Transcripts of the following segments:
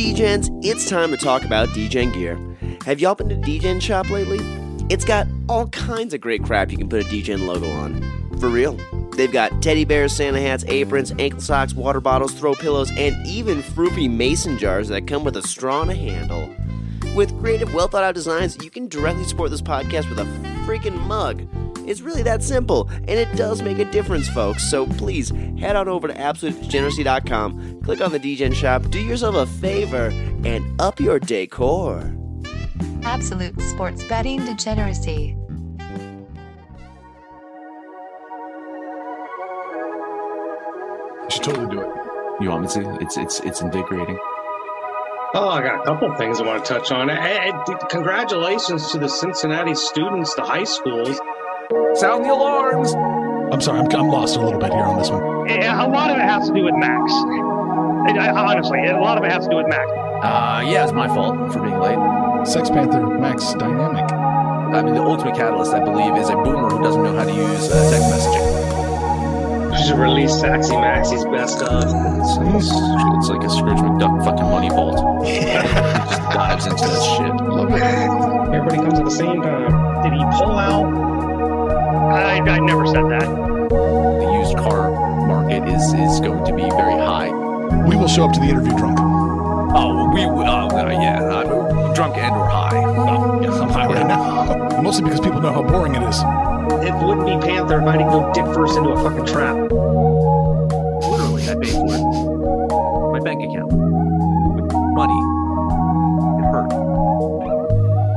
DJs, it's time to talk about DJing gear. Have y'all been to DJing shop lately? It's got all kinds of great crap you can put a DJing logo on. For real. They've got teddy bears, Santa hats, aprons, ankle socks, water bottles, throw pillows, and even froopy mason jars that come with a straw and a handle. With creative, well thought out designs, you can directly support this podcast with a freaking mug. It's really that simple, and it does make a difference, folks. So please head on over to absolutedegeneracy.com, click on the DGen shop, do yourself a favor, and up your decor. Absolute sports betting degeneracy. I should totally do it. You want me to? It's it's it's invigorating. Oh, I got a couple things I want to touch on. Hey, hey, congratulations to the Cincinnati students, the high schools. Sound the alarms. I'm sorry, I'm, I'm lost a little bit here on this one. Yeah, a lot of it has to do with Max. It, I, honestly, a lot of it has to do with Max. Uh, yeah, it's my fault for being late. Sex Panther Max Dynamic. I mean, the ultimate catalyst, I believe, is a boomer who doesn't know how to use uh, text messaging. You should release Saxy Maxie's best of. It's, it's, it's like a Scrooge McDuck fucking money vault. just dives into that shit. Love it. Everybody comes at the same time. Did he pull out? I, I never said that. The used car market is is going to be very high. We will show up to the interview drunk. Oh, we uh, uh, yeah, uh, drunk and or high. Oh, yeah, I'm high right now. Mostly because people know how boring it is. It wouldn't be Panther if I didn't go dick first into a fucking trap. Literally, I paid for it. My bank account. With money. It hurt.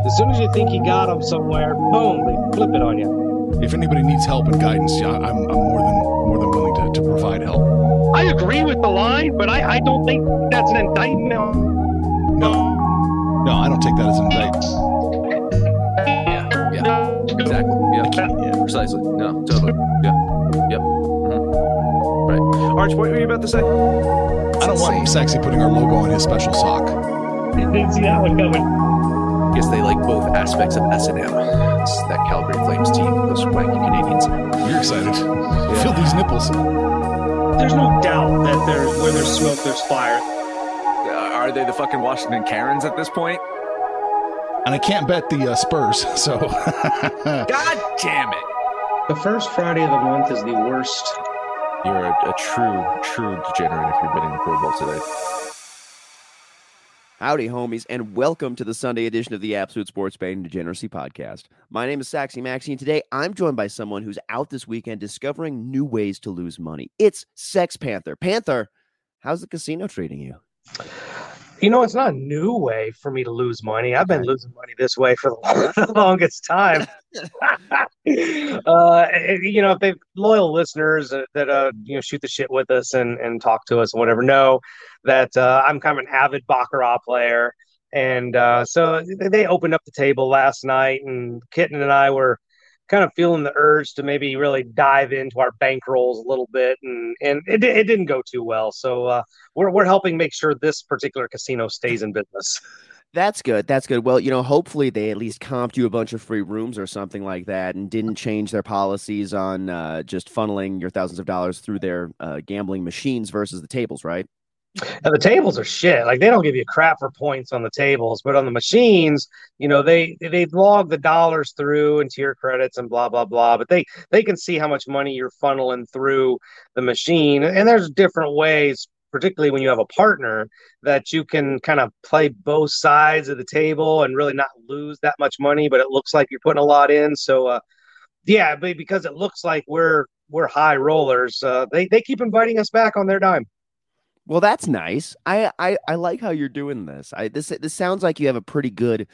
As soon as you think you got them somewhere, boom, they flip it on you. If anybody needs help and guidance, yeah, I'm, I'm more than more than willing to, to provide help. I agree with the line, but I, I don't think that's an indictment. No, no, I don't take that as an indictment. Precisely. No, totally. Yeah, yep. Mhm. Right. Arch, what were you about to say? I don't want Sexy putting our logo on his special sock. Didn't see that one coming. I guess they like both aspects of S&M. It's that Calgary Flames team, those wanky Canadians. You're excited. Feel these nipples. There's no doubt that there's where there's smoke, there's fire. Uh, are they the fucking Washington Karens at this point? And I can't bet the uh, Spurs, so. God damn it! The first Friday of the month is the worst. You're a, a true, true degenerate if you're betting the Pro Bowl today. Howdy, homies, and welcome to the Sunday edition of the Absolute Sports Betting Degeneracy Podcast. My name is Saxy Maxie, and today I'm joined by someone who's out this weekend discovering new ways to lose money. It's Sex Panther. Panther, how's the casino treating you? You know, it's not a new way for me to lose money. I've been losing money this way for the, longest time. uh, you know, if they loyal listeners that, that uh, you know shoot the shit with us and and talk to us and whatever know that uh, I'm kind of an avid baccarat player, and uh, so they opened up the table last night, and Kitten and I were kind of feeling the urge to maybe really dive into our bankrolls a little bit, and and it, it didn't go too well. So uh, we're we're helping make sure this particular casino stays in business. That's good. That's good. Well, you know, hopefully they at least comped you a bunch of free rooms or something like that, and didn't change their policies on uh, just funneling your thousands of dollars through their uh, gambling machines versus the tables, right? And the tables are shit. Like they don't give you crap for points on the tables, but on the machines, you know, they they log the dollars through into your credits and blah blah blah. But they they can see how much money you're funneling through the machine, and there's different ways particularly when you have a partner that you can kind of play both sides of the table and really not lose that much money but it looks like you're putting a lot in so uh, yeah but because it looks like we're we're high rollers uh, they, they keep inviting us back on their dime well that's nice I, I i like how you're doing this i this this sounds like you have a pretty good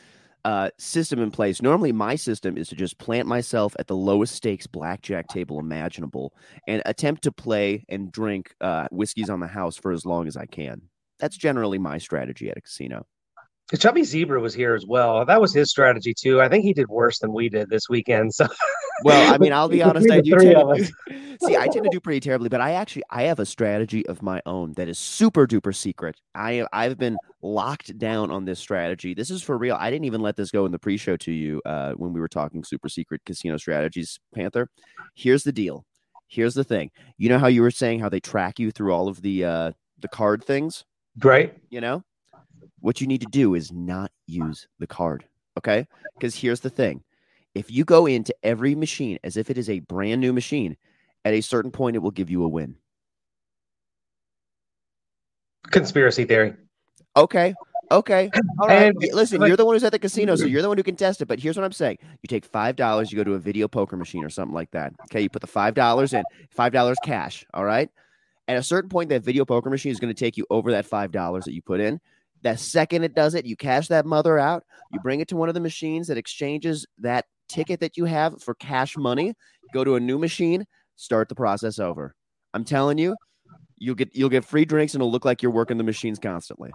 uh, system in place. Normally, my system is to just plant myself at the lowest stakes blackjack table imaginable and attempt to play and drink uh, whiskeys on the house for as long as I can. That's generally my strategy at a casino. Chubby Zebra was here as well. That was his strategy too. I think he did worse than we did this weekend. So, well, I mean, I'll be honest. I do tend do, see, I tend to do pretty terribly, but I actually I have a strategy of my own that is super duper secret. I I've been locked down on this strategy. This is for real. I didn't even let this go in the pre-show to you uh, when we were talking super secret casino strategies, Panther. Here's the deal. Here's the thing. You know how you were saying how they track you through all of the uh, the card things, right? You know what you need to do is not use the card. Okay. Because here's the thing if you go into every machine as if it is a brand new machine, at a certain point, it will give you a win. Conspiracy theory. Okay. Okay. All right. And, Listen, you're the one who's at the casino, so mm-hmm. you're the one who can test it. But here's what I'm saying: you take five dollars, you go to a video poker machine or something like that. Okay, you put the five dollars in, five dollars cash. All right. At a certain point, that video poker machine is going to take you over that five dollars that you put in. The second it does it, you cash that mother out, you bring it to one of the machines that exchanges that ticket that you have for cash money, go to a new machine, start the process over. I'm telling you, you'll get you'll get free drinks and it'll look like you're working the machines constantly.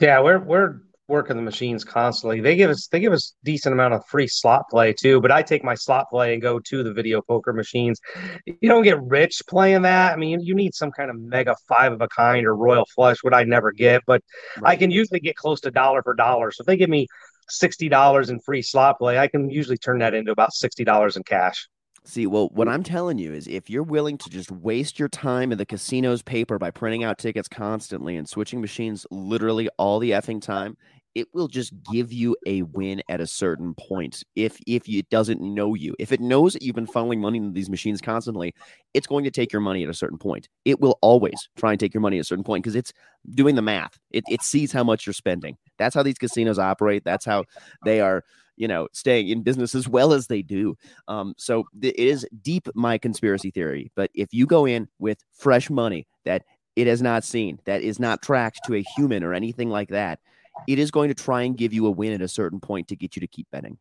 Yeah, we're we're working the machines constantly. They give us they give us decent amount of free slot play too. But I take my slot play and go to the video poker machines. You don't get rich playing that. I mean, you need some kind of mega five of a kind or royal flush, what I never get. But right. I can usually get close to dollar for dollar. So if they give me sixty dollars in free slot play, I can usually turn that into about sixty dollars in cash. See, well, what I'm telling you is if you're willing to just waste your time in the casino's paper by printing out tickets constantly and switching machines literally all the effing time, it will just give you a win at a certain point if if it doesn't know you. If it knows that you've been funneling money into these machines constantly it's going to take your money at a certain point. It will always try and take your money at a certain point because it's doing the math. It, it sees how much you're spending. That's how these casinos operate. That's how they are you know staying in business as well as they do. Um, so th- it is deep my conspiracy theory but if you go in with fresh money that it has not seen that is not tracked to a human or anything like that it is going to try and give you a win at a certain point to get you to keep betting.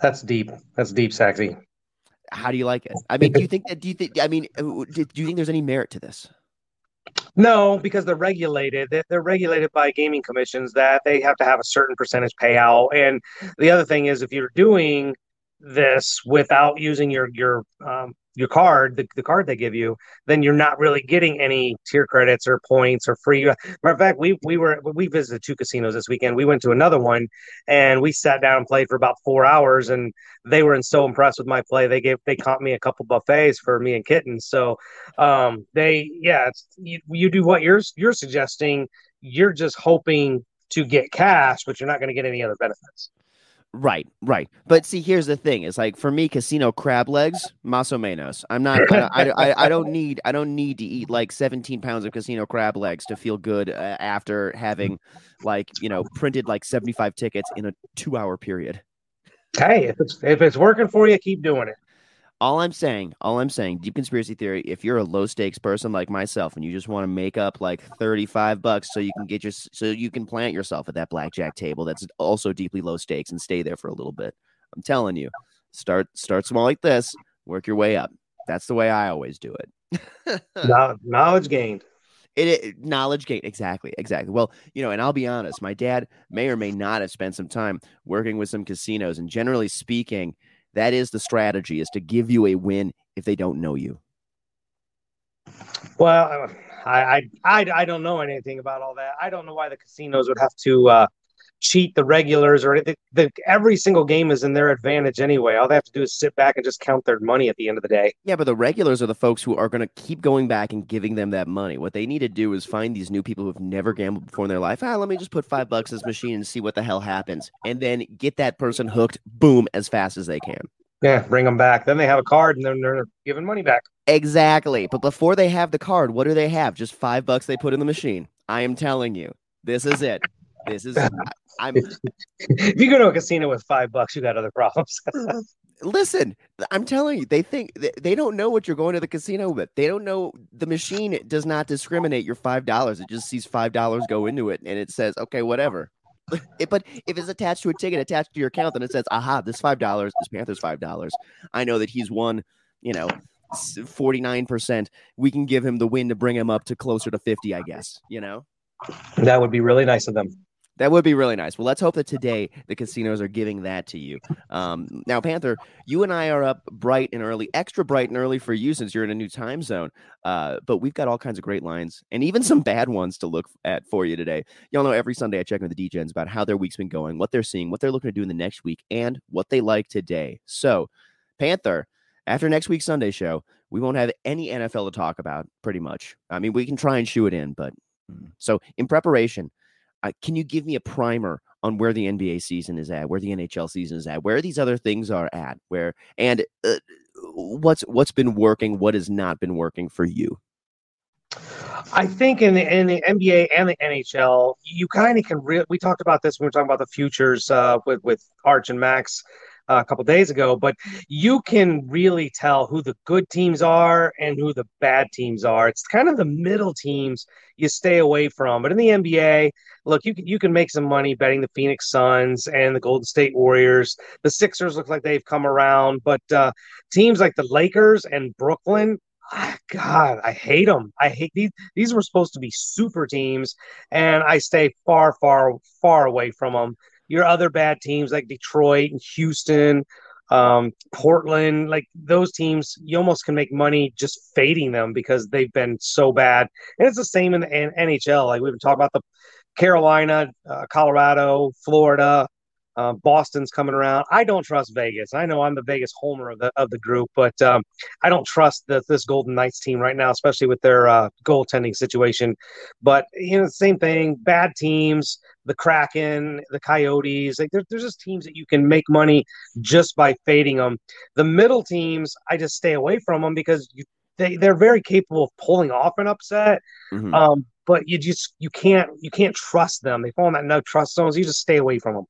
That's deep. That's deep, Saxy. How do you like it? I mean, do you think that? Do you think? I mean, uh, do you think there's any merit to this? No, because they're regulated. They're regulated by gaming commissions that they have to have a certain percentage payout. And the other thing is, if you're doing this without using your your um, your card, the, the card they give you, then you're not really getting any tier credits or points or free. Matter of fact, we we were we visited two casinos this weekend. We went to another one and we sat down and played for about four hours, and they were so impressed with my play. They gave they caught me a couple buffets for me and kittens. So um, they yeah, you, you do what you're you're suggesting. You're just hoping to get cash, but you're not going to get any other benefits. Right, right. But see, here's the thing: is like for me, casino crab legs, maso menos. I'm not. I, I, I, don't need. I don't need to eat like 17 pounds of casino crab legs to feel good uh, after having, like, you know, printed like 75 tickets in a two hour period. Hey, if it's if it's working for you, keep doing it all I'm saying, all I'm saying, deep conspiracy theory, if you're a low stakes person like myself and you just want to make up like 35 bucks so you can get your so you can plant yourself at that blackjack table that's also deeply low stakes and stay there for a little bit. I'm telling you, start start small like this, work your way up. That's the way I always do it. knowledge gained. It, it, knowledge gain exactly exactly well you know and i'll be honest my dad may or may not have spent some time working with some casinos and generally speaking that is the strategy is to give you a win if they don't know you. Well, I, I, I, I don't know anything about all that. I don't know why the casinos would have to uh, cheat the regulars or anything. The, every single game is in their advantage anyway. All they have to do is sit back and just count their money at the end of the day. Yeah, but the regulars are the folks who are going to keep going back and giving them that money. What they need to do is find these new people who have never gambled before in their life. Ah, let me just put five bucks in this machine and see what the hell happens, and then get that person hooked, boom, as fast as they can. Yeah, bring them back. Then they have a card and then they're giving money back. Exactly. But before they have the card, what do they have? Just five bucks they put in the machine. I am telling you, this is it. This is. I'm. if you go to a casino with five bucks, you got other problems. listen, I'm telling you, they think they don't know what you're going to the casino with. They don't know the machine does not discriminate your five dollars. It just sees five dollars go into it, and it says, okay, whatever. but if it's attached to a ticket attached to your account, then it says, aha, this five dollars, this Panther's five dollars. I know that he's won, you know, 49%. We can give him the win to bring him up to closer to 50, I guess, you know? That would be really nice of them. That would be really nice. Well, let's hope that today the casinos are giving that to you. Um, now, Panther, you and I are up bright and early, extra bright and early for you since you're in a new time zone. Uh, but we've got all kinds of great lines and even some bad ones to look at for you today. Y'all know every Sunday I check in with the DJs about how their week's been going, what they're seeing, what they're looking to do in the next week, and what they like today. So, Panther, after next week's Sunday show, we won't have any NFL to talk about, pretty much. I mean, we can try and shoe it in, but mm. so in preparation, uh, can you give me a primer on where the NBA season is at, where the NHL season is at, where these other things are at, where and uh, what's what's been working, what has not been working for you? I think in the in the NBA and the NHL, you kind of can. Re- we talked about this when we were talking about the futures uh, with with Arch and Max a couple days ago, but you can really tell who the good teams are and who the bad teams are. It's kind of the middle teams you stay away from. But in the NBA, look, you can you can make some money betting the Phoenix Suns and the Golden State Warriors. The Sixers look like they've come around, but uh, teams like the Lakers and Brooklyn. Ah, God, I hate them. I hate these. These were supposed to be super teams, and I stay far, far, far away from them your other bad teams like Detroit and Houston, um, Portland, like those teams, you almost can make money just fading them because they've been so bad. And it's the same in the NHL. Like we've been talking about the Carolina, uh, Colorado, Florida, uh, Boston's coming around. I don't trust Vegas. I know I'm the Vegas homer of the of the group, but um, I don't trust the, this Golden Knights team right now, especially with their uh, goaltending situation. But you know, same thing. Bad teams, the Kraken, the Coyotes. Like there, there's just teams that you can make money just by fading them. The middle teams, I just stay away from them because you, they they're very capable of pulling off an upset. Mm-hmm. Um, but you just you can't you can't trust them. They fall in that no trust zones. You just stay away from them.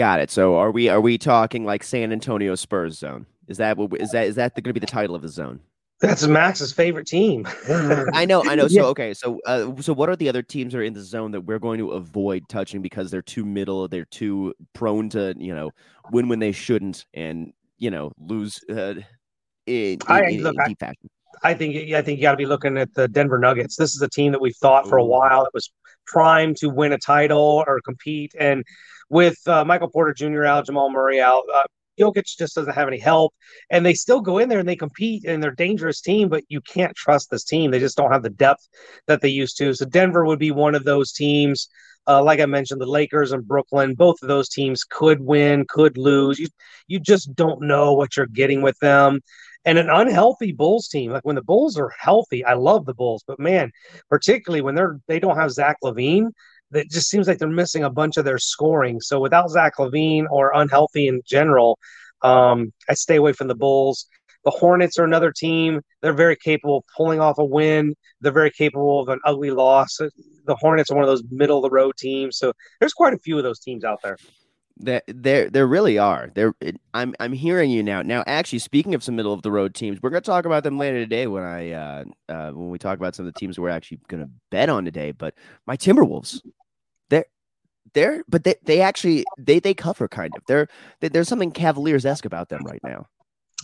Got it. So are we are we talking like San Antonio Spurs zone? Is that what is that is that going to be the title of the zone? That's Max's favorite team. I know, I know. So okay, so uh, so what are the other teams that are in the zone that we're going to avoid touching because they're too middle, they're too prone to you know win when they shouldn't, and you know lose uh, in, I, in, look, in deep fashion. I think I think you got to be looking at the Denver Nuggets. This is a team that we've thought for a while that was primed to win a title or compete, and with uh, Michael Porter Jr. out, Jamal Murray out. Uh, Jokic just doesn't have any help, and they still go in there and they compete, and they're dangerous team. But you can't trust this team; they just don't have the depth that they used to. So Denver would be one of those teams. Uh, like I mentioned, the Lakers and Brooklyn, both of those teams could win, could lose. You you just don't know what you're getting with them. And an unhealthy Bulls team, like when the Bulls are healthy, I love the Bulls, but man, particularly when they're they don't have Zach LaVine, that just seems like they're missing a bunch of their scoring. So without Zach LaVine or unhealthy in general, um, I stay away from the Bulls. The Hornets are another team. They're very capable of pulling off a win. They're very capable of an ugly loss. The Hornets are one of those middle of the road teams. So there's quite a few of those teams out there. There, there, there really are. There, I'm, I'm hearing you now. Now, actually, speaking of some middle of the road teams, we're going to talk about them later today when I, uh, uh, when we talk about some of the teams we're actually going to bet on today. But my Timberwolves, they're, but they, they actually, they, they cover kind of. They're, they, there's something Cavaliers esque about them right now.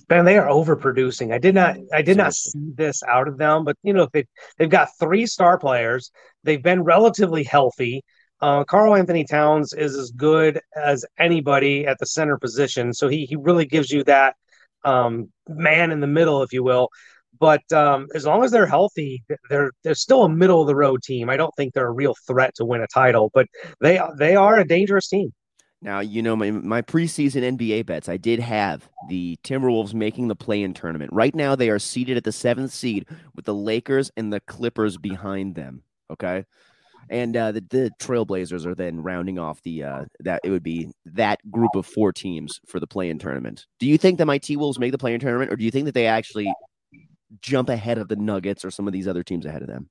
Man, they are overproducing. I did not, I did not see this out of them, but you know, they, they've got three star players. They've been relatively healthy. Uh, Karl-Anthony Towns is as good as anybody at the center position, so he he really gives you that um, man in the middle, if you will. But um, as long as they're healthy, they're they're still a middle of the road team. I don't think they're a real threat to win a title, but they they are a dangerous team. Now, you know, my, my preseason NBA bets, I did have the Timberwolves making the play in tournament. Right now, they are seated at the seventh seed with the Lakers and the Clippers behind them. Okay. And uh, the, the Trailblazers are then rounding off the uh, that it would be that group of four teams for the play in tournament. Do you think that my T Wolves make the play in tournament, or do you think that they actually jump ahead of the Nuggets or some of these other teams ahead of them?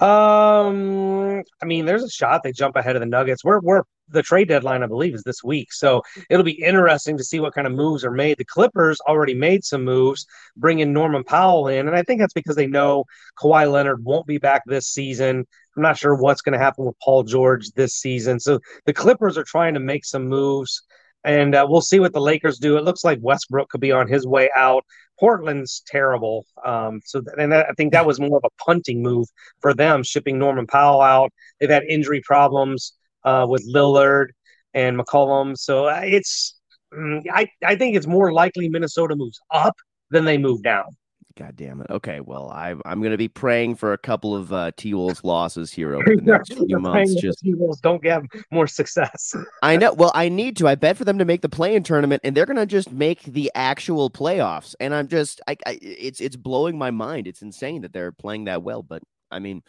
Um, I mean, there's a shot they jump ahead of the Nuggets. We're we're the trade deadline, I believe, is this week, so it'll be interesting to see what kind of moves are made. The Clippers already made some moves, bringing Norman Powell in, and I think that's because they know Kawhi Leonard won't be back this season. I'm not sure what's going to happen with Paul George this season, so the Clippers are trying to make some moves and uh, we'll see what the Lakers do. It looks like Westbrook could be on his way out. Portland's terrible. Um, so, and I think that was more of a punting move for them, shipping Norman Powell out. They've had injury problems uh, with Lillard and McCollum. So uh, it's, mm, I, I think it's more likely Minnesota moves up than they move down. God damn it. Okay, well, I, I'm going to be praying for a couple of uh, T Wolves losses here over the next few months. Just T Wolves don't get more success. I know. Well, I need to. I bet for them to make the play-in tournament, and they're going to just make the actual playoffs. And I'm just, I, I, it's it's blowing my mind. It's insane that they're playing that well. But I mean,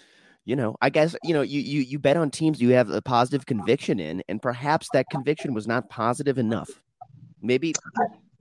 you know, I guess you know, you you you bet on teams you have a positive conviction in, and perhaps that conviction was not positive enough. Maybe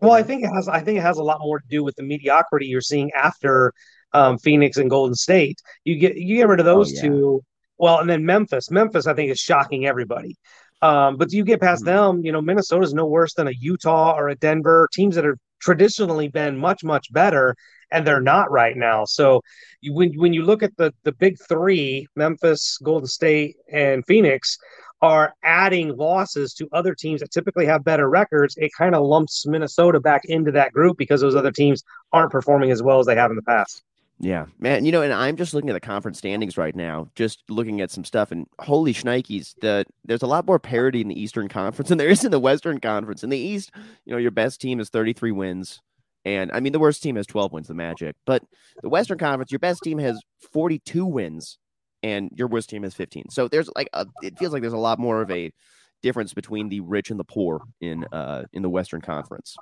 well, I think it has. I think it has a lot more to do with the mediocrity you're seeing after um, Phoenix and Golden State. You get you get rid of oh, those oh, yeah. two. Well, and then Memphis. Memphis, I think, is shocking everybody. Um, but you get past mm-hmm. them, you know, Minnesota's no worse than a Utah or a Denver, teams that have traditionally been much, much better, and they're not right now. So you, when when you look at the the big three, Memphis, Golden State, and Phoenix, are adding losses to other teams that typically have better records, it kind of lumps Minnesota back into that group because those other teams aren't performing as well as they have in the past. Yeah, man. You know, and I'm just looking at the conference standings right now, just looking at some stuff, and holy shnikes, the there's a lot more parity in the Eastern Conference than there is in the Western Conference. In the East, you know, your best team is 33 wins, and I mean the worst team has 12 wins, the Magic. But the Western Conference, your best team has 42 wins, and your worst team is 15. So there's like a, it feels like there's a lot more of a difference between the rich and the poor in uh in the Western Conference.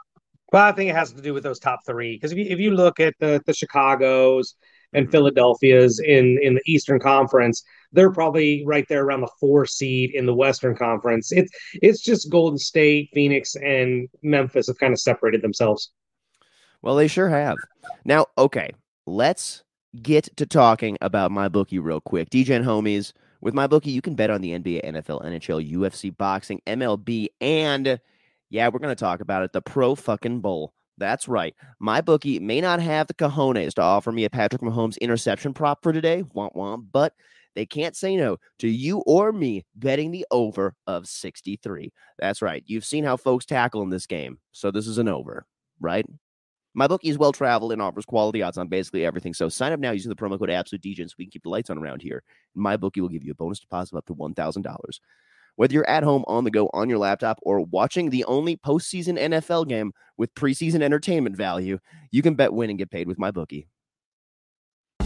Well, I think it has to do with those top three because if you if you look at the the Chicago's and mm-hmm. Philadelphia's in in the Eastern Conference, they're probably right there around the four seed in the Western Conference. It's it's just Golden State, Phoenix, and Memphis have kind of separated themselves. Well, they sure have. Now, okay, let's get to talking about my bookie real quick. DJ and homies, with my bookie, you can bet on the NBA, NFL, NHL, UFC, boxing, MLB, and yeah, we're going to talk about it. The Pro fucking Bowl. That's right. My bookie may not have the cojones to offer me a Patrick Mahomes interception prop for today, womp womp, but they can't say no to you or me betting the over of 63. That's right. You've seen how folks tackle in this game, so this is an over, right? My bookie is well traveled and offers quality odds on basically everything. So sign up now using the promo code AbsoluteDJ so we can keep the lights on around here. My bookie will give you a bonus deposit of up to $1,000. Whether you're at home, on the go, on your laptop, or watching the only postseason NFL game with preseason entertainment value, you can bet win and get paid with my bookie.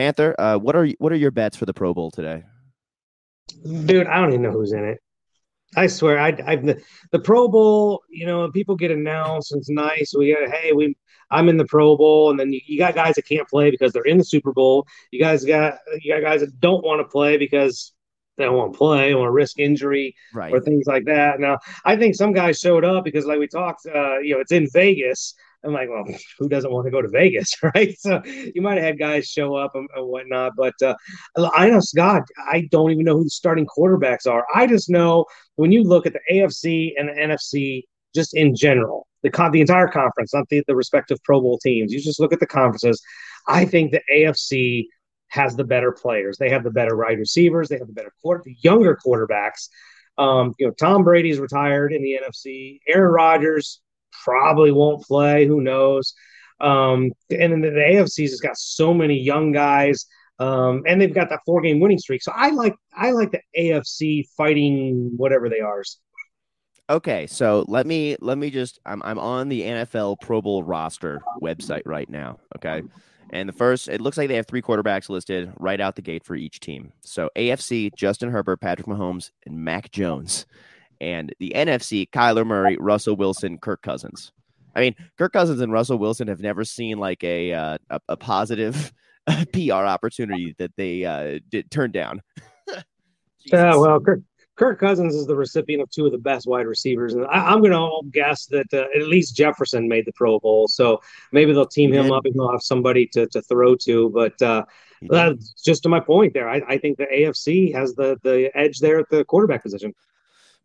Panther, uh, what are what are your bets for the Pro Bowl today? Dude, I don't even know who's in it. I swear, I, I've the, the Pro Bowl. You know, people get announced. It's nice. We got, hey, we, I'm in the Pro Bowl, and then you, you got guys that can't play because they're in the Super Bowl. You guys got, you got guys that don't want to play because they don't want to play, want to risk injury Right. or things like that. Now, I think some guys showed up because, like we talked, uh, you know, it's in Vegas. I'm like, well, who doesn't want to go to Vegas, right? So you might have had guys show up and, and whatnot, but uh, I know, God, I don't even know who the starting quarterbacks are. I just know when you look at the AFC and the NFC, just in general, the con- the entire conference, not the, the respective Pro Bowl teams. You just look at the conferences. I think the AFC has the better players. They have the better wide receivers. They have the better quarter, the younger quarterbacks. Um, you know, Tom Brady's retired in the NFC. Aaron Rodgers probably won't play. Who knows? Um, and then the, the AFC's has got so many young guys, um, and they've got that four game winning streak. So I like I like the AFC fighting whatever they are. Okay, so let me let me just I'm I'm on the NFL Pro Bowl roster website right now. Okay. And the first, it looks like they have three quarterbacks listed right out the gate for each team. So AFC, Justin Herbert, Patrick Mahomes, and Mac Jones. And the NFC, Kyler Murray, Russell Wilson, Kirk Cousins. I mean, Kirk Cousins and Russell Wilson have never seen like a uh, a, a positive PR opportunity that they uh, did turn down. Yeah, well, Kirk, Kirk Cousins is the recipient of two of the best wide receivers, and I, I'm going to guess that uh, at least Jefferson made the Pro Bowl, so maybe they'll team him up and they'll have somebody to, to throw to. But uh, that's just to my point there. I, I think the AFC has the the edge there at the quarterback position.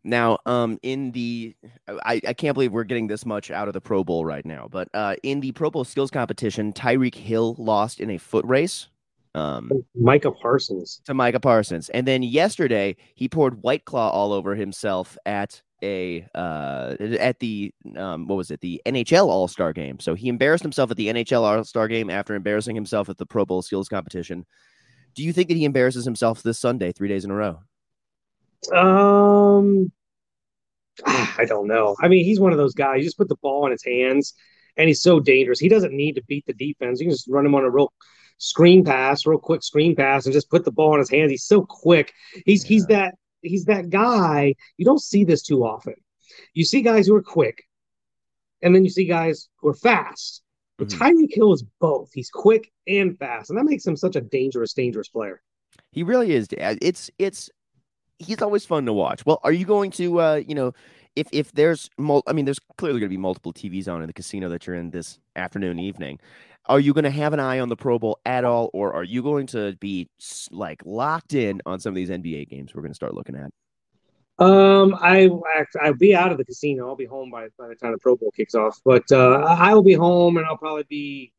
Now, um, in the, I, I can't believe we're getting this much out of the Pro Bowl right now, but uh, in the Pro Bowl skills competition, Tyreek Hill lost in a foot race. Um, Micah Parsons. to Micah Parsons. And then yesterday he poured White Claw all over himself at a uh at the um what was it the NHL All Star game. So he embarrassed himself at the NHL All Star game after embarrassing himself at the Pro Bowl skills competition. Do you think that he embarrasses himself this Sunday, three days in a row? Um, I don't know. I mean, he's one of those guys. You just put the ball in his hands, and he's so dangerous. He doesn't need to beat the defense. You can just run him on a real screen pass, real quick screen pass, and just put the ball in his hands. He's so quick. He's he's that he's that guy. You don't see this too often. You see guys who are quick, and then you see guys who are fast. But Mhm. Tyreek Hill is both. He's quick and fast, and that makes him such a dangerous, dangerous player. He really is. It's it's he's always fun to watch. Well, are you going to uh, you know, if if there's mul- I mean, there's clearly going to be multiple TVs on in the casino that you're in this afternoon, evening. Are you going to have an eye on the Pro Bowl at all, or are you going to be like locked in on some of these NBA games we're going to start looking at? Um, I I'll be out of the casino. I'll be home by, by the time the Pro Bowl kicks off. But uh, I will be home, and I'll probably be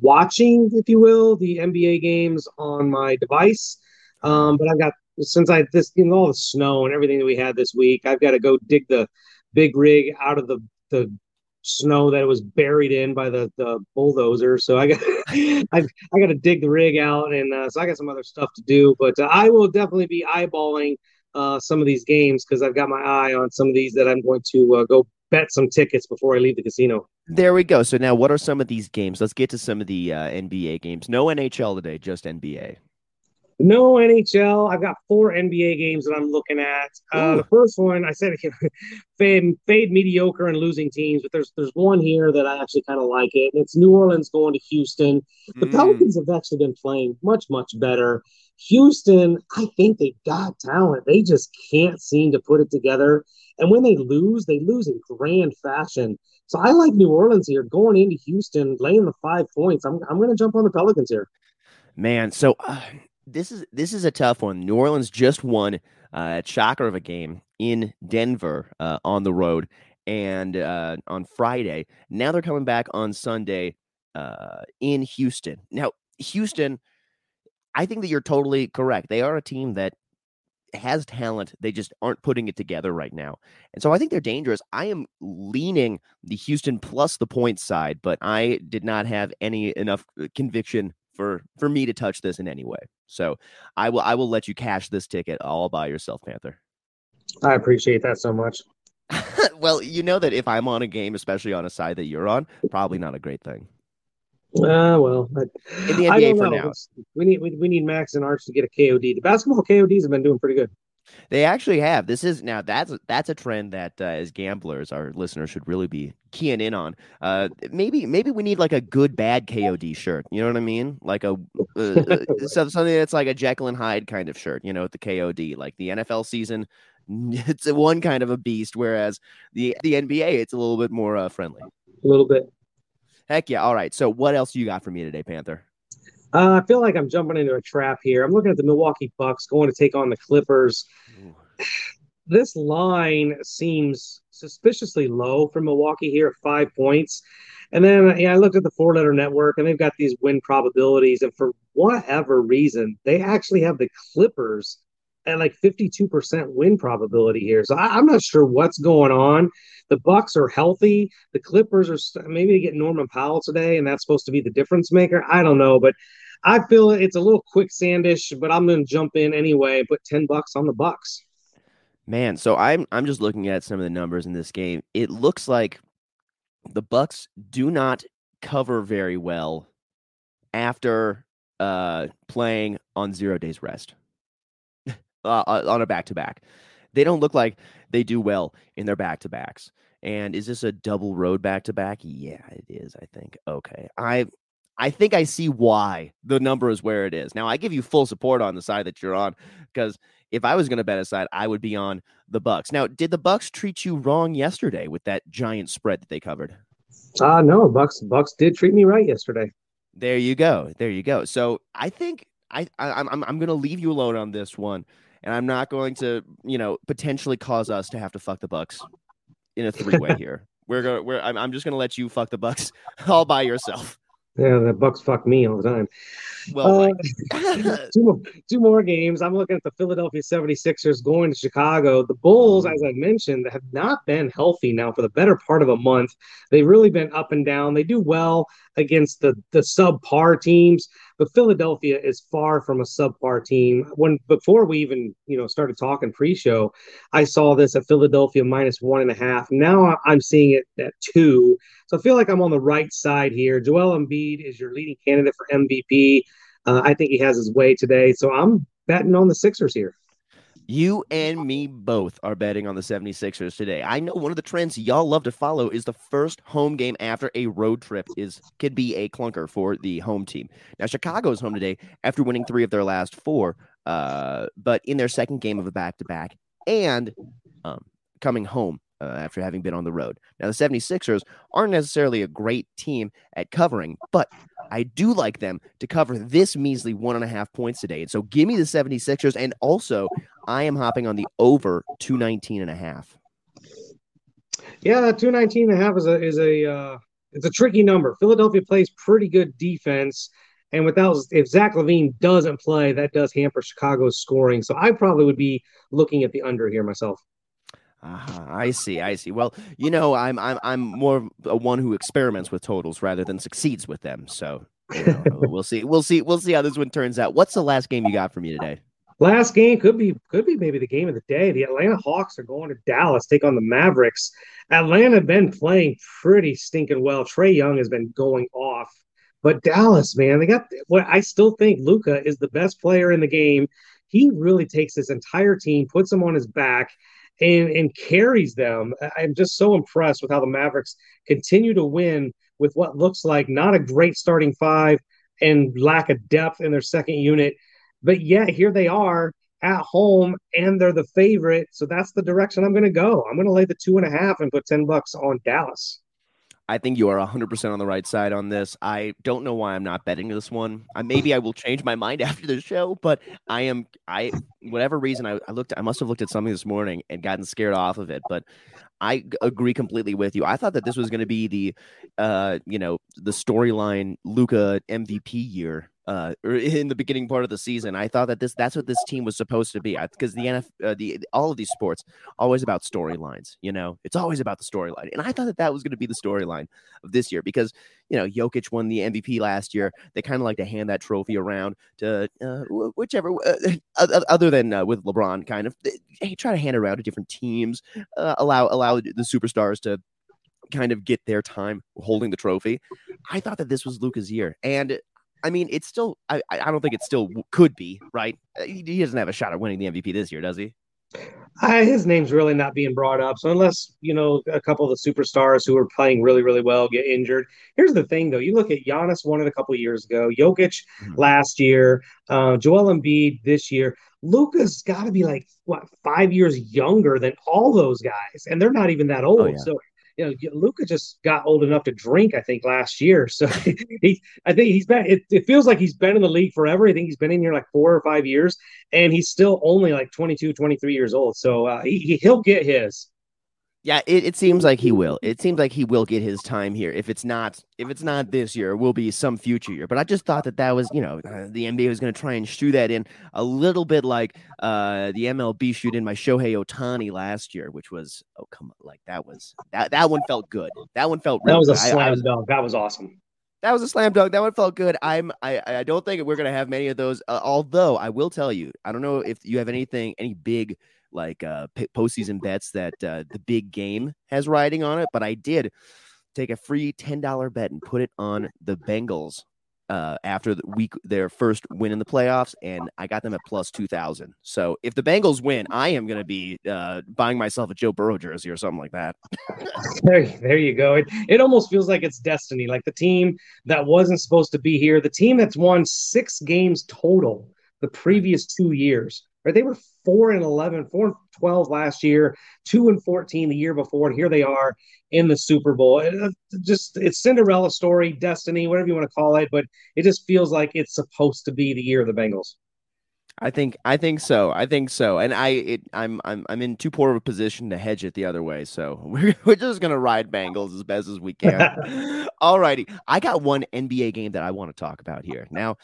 watching, if you will, the NBA games on my device. Um, but I've got since I this you know all the snow and everything that we had this week, I've got to go dig the big rig out of the the snow that it was buried in by the the bulldozer. So I got I I got to dig the rig out, and uh, so I got some other stuff to do. But uh, I will definitely be eyeballing uh, some of these games because I've got my eye on some of these that I'm going to uh, go bet some tickets before I leave the casino. There we go. So now, what are some of these games? Let's get to some of the uh, NBA games. No NHL today, just NBA. No NHL. I've got four NBA games that I'm looking at. Uh, the first one, I said, fade, fade mediocre and losing teams, but there's there's one here that I actually kind of like it, and it's New Orleans going to Houston. The Mm. Pelicans have actually been playing much much better. Houston, I think they've got talent. They just can't seem to put it together. And when they lose, they lose in grand fashion. So I like New Orleans here going into Houston, laying the five points. I'm I'm going to jump on the Pelicans here. Man, so uh, this is this is a tough one. New Orleans just won uh, a shocker of a game in Denver uh, on the road, and uh, on Friday. Now they're coming back on Sunday uh, in Houston. Now Houston, I think that you're totally correct. They are a team that has talent. They just aren't putting it together right now. And so I think they're dangerous. I am leaning the Houston plus the point side, but I did not have any enough uh, conviction for for me to touch this in any way. So I will I will let you cash this ticket all by yourself, Panther. I appreciate that so much. well, you know that if I'm on a game, especially on a side that you're on, probably not a great thing. Uh, well, I, in the NBA for know. now. We need we, we need Max and Arch to get a KOD. The basketball KODs have been doing pretty good. They actually have. This is now that's that's a trend that uh, as gamblers, our listeners should really be keying in on. Uh, maybe maybe we need like a good bad KOD shirt. You know what I mean? Like a uh, uh, so- something that's like a Jekyll and Hyde kind of shirt. You know, with the KOD. Like the NFL season, it's one kind of a beast, whereas the the NBA it's a little bit more uh, friendly. A little bit. Heck yeah! All right. So what else you got for me today, Panther? Uh, I feel like I'm jumping into a trap here. I'm looking at the Milwaukee Bucks going to take on the Clippers. This line seems suspiciously low for Milwaukee here at five points. And then yeah, I looked at the four letter network and they've got these win probabilities. And for whatever reason, they actually have the Clippers at like 52% win probability here. So I, I'm not sure what's going on. The Bucks are healthy. The Clippers are st- maybe they get Norman Powell today, and that's supposed to be the difference maker. I don't know, but I feel it's a little quicksandish, but I'm going to jump in anyway. Put 10 bucks on the Bucks. Man, so I'm I'm just looking at some of the numbers in this game. It looks like the Bucks do not cover very well after uh playing on 0 days rest. uh, on a back to back. They don't look like they do well in their back to backs. And is this a double road back to back? Yeah, it is, I think. Okay. I I think I see why the number is where it is. Now, I give you full support on the side that you're on because if I was going to bet a side, I would be on the Bucks. Now, did the Bucks treat you wrong yesterday with that giant spread that they covered? Uh no, Bucks Bucks did treat me right yesterday. There you go. There you go. So I think I, I I'm I'm- I'm going to leave you alone on this one, and I'm not going to you know potentially cause us to have to fuck the Bucks in a three way here. We're going. to We're. I'm, I'm just going to let you fuck the Bucks all by yourself. Yeah, the Bucks fuck me all the time. Well, Uh, two more two more games. I'm looking at the Philadelphia 76ers going to Chicago. The Bulls, as I mentioned, have not been healthy now for the better part of a month. They've really been up and down. They do well against the the subpar teams, but Philadelphia is far from a subpar team. When before we even you know started talking pre-show, I saw this at Philadelphia minus one and a half. Now I'm seeing it at two. So I feel like I'm on the right side here. Joel Embiid is your leading candidate for MVP. Uh, I think he has his way today. So I'm betting on the Sixers here. You and me both are betting on the 76ers today. I know one of the trends y'all love to follow is the first home game after a road trip is could be a clunker for the home team. Now Chicago's home today after winning 3 of their last 4, uh, but in their second game of a back-to-back and um, coming home uh, after having been on the road. Now, the 76ers aren't necessarily a great team at covering, but I do like them to cover this measly one and a half points today. And so give me the 76ers. And also, I am hopping on the over 219 and a half. Yeah, that 219 and a half is a is a uh, it's a tricky number. Philadelphia plays pretty good defense. And without if Zach LaVine doesn't play, that does hamper Chicago's scoring. So I probably would be looking at the under here myself. Uh-huh, I see. I see. Well, you know, I'm I'm I'm more a one who experiments with totals rather than succeeds with them. So you know, we'll see. We'll see. We'll see how this one turns out. What's the last game you got for me today? Last game could be could be maybe the game of the day. The Atlanta Hawks are going to Dallas, take on the Mavericks. Atlanta been playing pretty stinking well. Trae Young has been going off. But Dallas, man, they got what I still think Luka is the best player in the game. He really takes his entire team, puts them on his back, and and carries them. I'm just so impressed with how the Mavericks continue to win with what looks like not a great starting five and lack of depth in their second unit. But yet here they are at home and they're the favorite. So that's the direction I'm going to go. I'm going to lay the two and a half and put 10 bucks on Dallas. I think you are 100% on the right side on this. I don't know why I'm not betting this one. I, maybe I will change my mind after the show, but I am, I, whatever reason, I, I looked, I must have looked at something this morning and gotten scared off of it, but I agree completely with you. I thought that this was going to be the, uh, you know, the storyline Luka MVP year. Uh, or in the beginning part of the season, I thought that this that's what this team was supposed to be. Because the NF, uh, the all of these sports always about storylines. You know, it's always about the storyline, and I thought that that was going to be the storyline of this year because you know Jokic won the MVP last year. They kind of like to hand that trophy around to uh, whichever, uh, other than uh, with LeBron, kind of they, hey, try to hand around to different teams, uh, allow allow the superstars to kind of get their time holding the trophy. I thought that this was Luka's year, and I mean, it's still. I I don't think it still could be right. Uh, he, doesn't have a shot at winning the MVP this year, does he? I, his name's really not being brought up. So unless you know a couple of the superstars who are playing really, really well get injured, here's the thing though: you look at Giannis won it a couple years ago, Jokic mm-hmm. last year, uh, Joel Embiid this year. Luka's got to be like what five years younger than all those guys, and they're not even that old. Oh, yeah. So you know, Luka just got old enough to drink, I think, last year. So he, I think he's been, it, it, feels like he's been in the league forever. I think he's been in here like four or five years, and he's still only like 22, 23 years old. So uh, he, he'll get his. Yeah, it, it seems like he will. It seems like he will get his time here. If it's not, if it's not this year, it will be some future year. But I just thought that that was, you know, uh, the NBA was going to try and shoot that in a little bit like uh, the MLB shoot in my Shohei Ohtani last year, which was, oh come on, like that was that that one felt good. That one felt. Really that was a slam dunk. That was awesome. That was a slam dunk. That one felt good. I'm. I. I don't think we're gonna have many of those. Uh, although I will tell you, I don't know if you have anything, any big like uh, postseason bets that uh, the big game has riding on it, but I did take a free $10 bet and put it on the Bengals uh, after the week their first win in the playoffs, and I got them at plus two thousand. So if the Bengals win, I am going to be uh, buying myself a Joe Burrow jersey or something like that. there, there you go. It it almost feels like it's destiny. Like the team that wasn't supposed to be here, the team that's won six games total the previous two years. Right? They were four and 11, four and 12 last year, two and 14 the year before. And here they are in the Super Bowl. It, uh, just it's Cinderella story, destiny, whatever you want to call it. But it just feels like it's supposed to be the year of the Bengals. I think I think so. I think so. And I it, I'm I'm I'm in too poor of a position to hedge it the other way. So we're we're just gonna ride Bengals as best as we can. All righty. I got one NBA game that I want to talk about here. Now,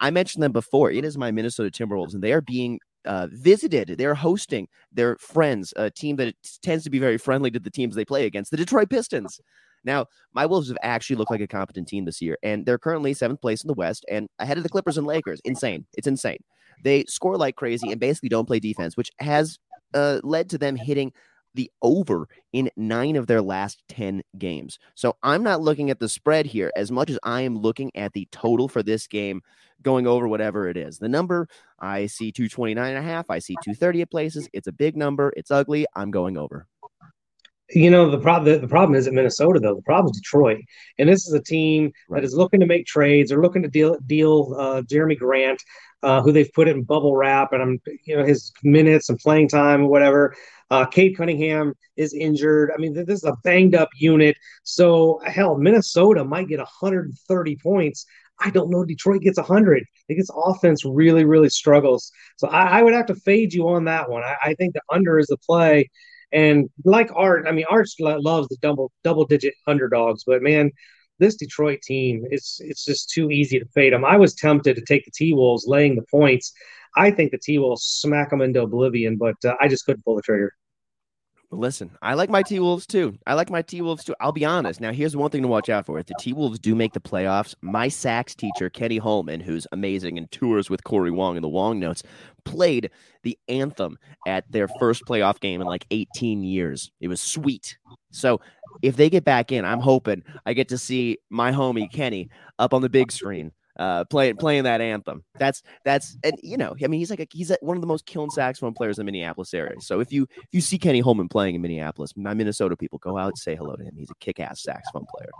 I mentioned them before. It is my Minnesota Timberwolves, and they are being uh, visited. They're hosting their friends, a team that tends to be very friendly to the teams they play against, the Detroit Pistons. Now, my Wolves have actually looked like a competent team this year, and they're currently seventh place in the West and ahead of the Clippers and Lakers. Insane. It's insane. They score like crazy and basically don't play defense, which has uh, led to them hitting the over in nine of their last 10 games. So I'm not looking at the spread here as much as I am looking at the total for this game going over whatever it is. The number I see 229 and a half, I see 230 at places. It's a big number, it's ugly. I'm going over. You know the problem. The, the problem isn't Minnesota though. The problem is Detroit, and this is a team right. that is looking to make trades. They're looking to deal deal uh, Jerami Grant, uh, who they've put in bubble wrap, and I'm you know his minutes and playing time or whatever. Uh, Cade Cunningham is injured. I mean, this is a banged up unit. So, hell, Minnesota might get 130 points. I don't know. Detroit gets 100. I think its offense really, really struggles. So, I, I would have to fade you on that one. I, I, think the under is the play. And like Art, I mean, Art loves the double double digit underdogs, but man, this Detroit team, it's it's just too easy to fade them. I was tempted to take the T Wolves laying the points. I think the T Wolves smack them into oblivion, but uh, I just couldn't pull the trigger. Listen, I like my T Wolves too. I like my T Wolves too. I'll be honest. Now, here's one thing to watch out for. If the T Wolves do make the playoffs, my sax teacher, Kenny Holman, who's amazing and tours with Cory Wong in the Wong Notes, played the anthem at their first playoff game in like 18 years. It was sweet. So if they get back in, I'm hoping I get to see my homie Kenny up on the big screen uh, playing playing that anthem. That's that's and you know, I mean, he's like a, he's one of the most killing saxophone players in the Minneapolis area. So if you if you see Kenny Holman playing in Minneapolis, my Minnesota people go out and say hello to him. He's a kick ass saxophone player.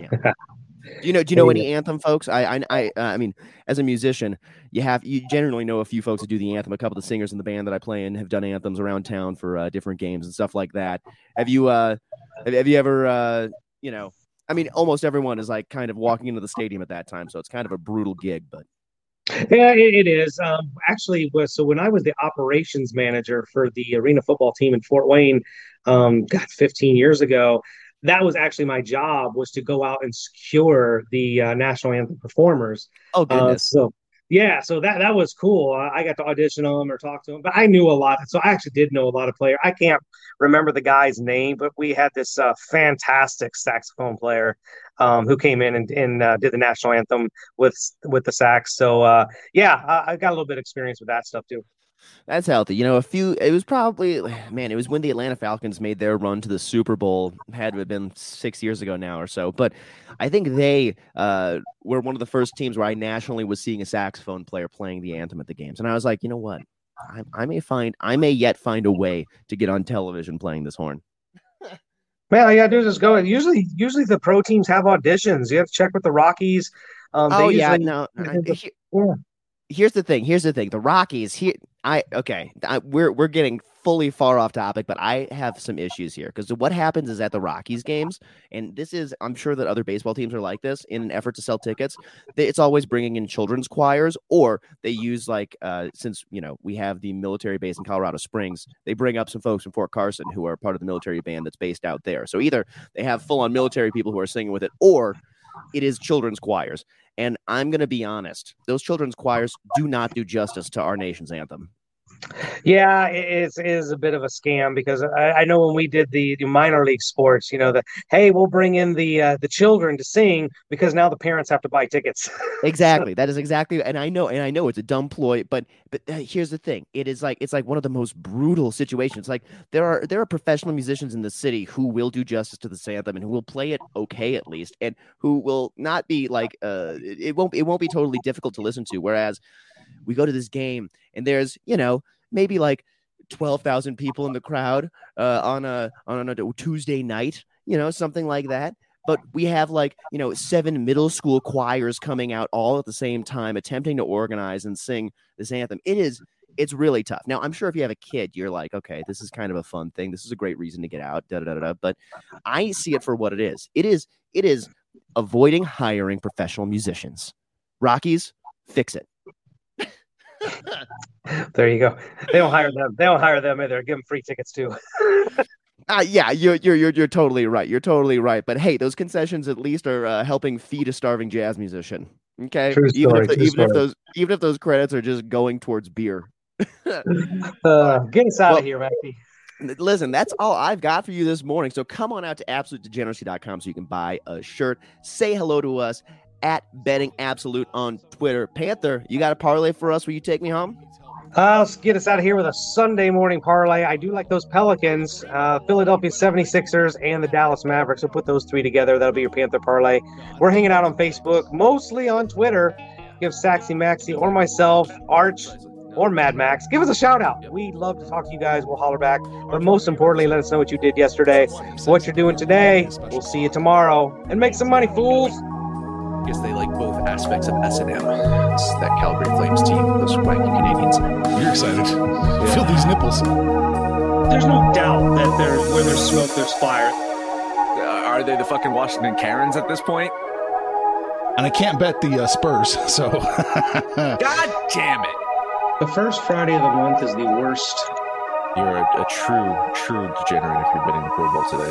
Yeah. do you know? Do you know any anthem folks? I I I, uh, I mean, as a musician, you have you generally know a few folks that do the anthem. A couple of the singers in the band that I play in have done anthems around town for uh, different games and stuff like that. Have you uh have, have you ever uh you know I mean, almost everyone is like kind of walking into the stadium at that time, so it's kind of a brutal gig. But yeah, it, is. Um, actually, so when I was the operations manager for the arena football team in Fort Wayne, um, God, 15 years ago, that was actually my job was to go out and secure the uh, national anthem performers. Oh goodness! Uh, so yeah, so that that was cool. I got to audition them or talk to them, but I knew a lot. So I actually did know a lot of players. I can't remember the guy's name, but we had this uh, fantastic saxophone player um, who came in and, and uh, did the national anthem with with the sax. So uh, yeah, I, I, got a little bit of experience with that stuff too. That's healthy. You know, a few. It was probably man. It was when the Atlanta Falcons made their run to the Super Bowl. Had it been six years ago now or so. But I think they uh, were one of the first teams where I nationally was seeing a saxophone player playing the anthem at the games, and I was like, you know what? I, I may find. I may yet find a way to get on television playing this horn. Man, all you gotta do is just go. Usually, usually the pro teams have auditions. You have to check with the Rockies. Um, oh yeah, usually- no. I- yeah. here's the thing. Here's the thing. The Rockies here. I okay. I, we're we're getting fully far off topic, but I have some issues here because what happens is at the Rockies games, and this is I'm sure that other baseball teams are like this in an effort to sell tickets. They, it's always bringing in children's choirs, or they use like uh, since you know we have the military base in Colorado Springs, they bring up some folks from Fort Carson who are part of the military band that's based out there. So either they have full on military people who are singing with it, or it is children's choirs. And I'm going to be honest, those children's choirs do not do justice to our nation's anthem. Yeah, it is, it is a bit of a scam because I, I know when we did the, the minor league sports, you know, the hey, we'll bring in the uh, the children to sing because now the parents have to buy tickets. Exactly. that is exactly and I know and I know it's a dumb ploy, but but uh, here's the thing. It is like it's like one of the most brutal situations. Like there are there are professional musicians in the city who will do justice to the anthem and who will play it okay at least and who will not be like uh it, it won't it won't be totally difficult to listen to whereas we go to this game and there's, you know, maybe like 12,000 people in the crowd uh, on a on a Tuesday night, you know, something like that. But we have like, you know, seven middle school choirs coming out all at the same time attempting to organize and sing this anthem. It is it's really tough. Now, I'm sure if you have a kid, you're like, okay, this is kind of a fun thing. This is a great reason to get out, da da da da. But I see it for what it is. It is it is avoiding hiring professional musicians. Rockies, fix it. There you go. They don't hire them. They don't hire them either. Give them free tickets too. Uh, yeah, you're, you're you're you're totally right. You're totally right. But hey, those concessions at least are uh, helping feed a starving jazz musician. Okay, True even if the, true even if those even if those credits are just going towards beer. Uh, get us out Well- of here, Mackie. Listen, that's all I've got for you this morning. So come on out to absolutedegeneracy.com so you can buy a shirt. Say hello to us at Betting Absolute on Twitter. Panther, you got a parlay for us? Will you take me home? Uh, let's get us out of here with a Sunday morning parlay. I do like those Pelicans, uh, Philadelphia 76ers, and the Dallas Mavericks. So put those three together. That'll be your Panther parlay. We're hanging out on Facebook, mostly on Twitter. Give Saxy Maxi or myself, Arch, or Mad Max. Give us a shout out. We'd love to talk to you guys. We'll holler back. But most importantly, let us know what you did yesterday, what you're doing today. We'll see you tomorrow. And make some money, fools. I guess they like both aspects of S and M. It's that Calgary Flames team, those wanky Canadians. You're excited. Feel these nipples. There's no doubt that there, where there's smoke, there's fire. Uh, are they the fucking Washington Karens at this point? And I can't bet the uh, Spurs, so. God damn it! The first Friday of the month is the worst. You're a, a true, true degenerate if you're betting the Pro Bowl today.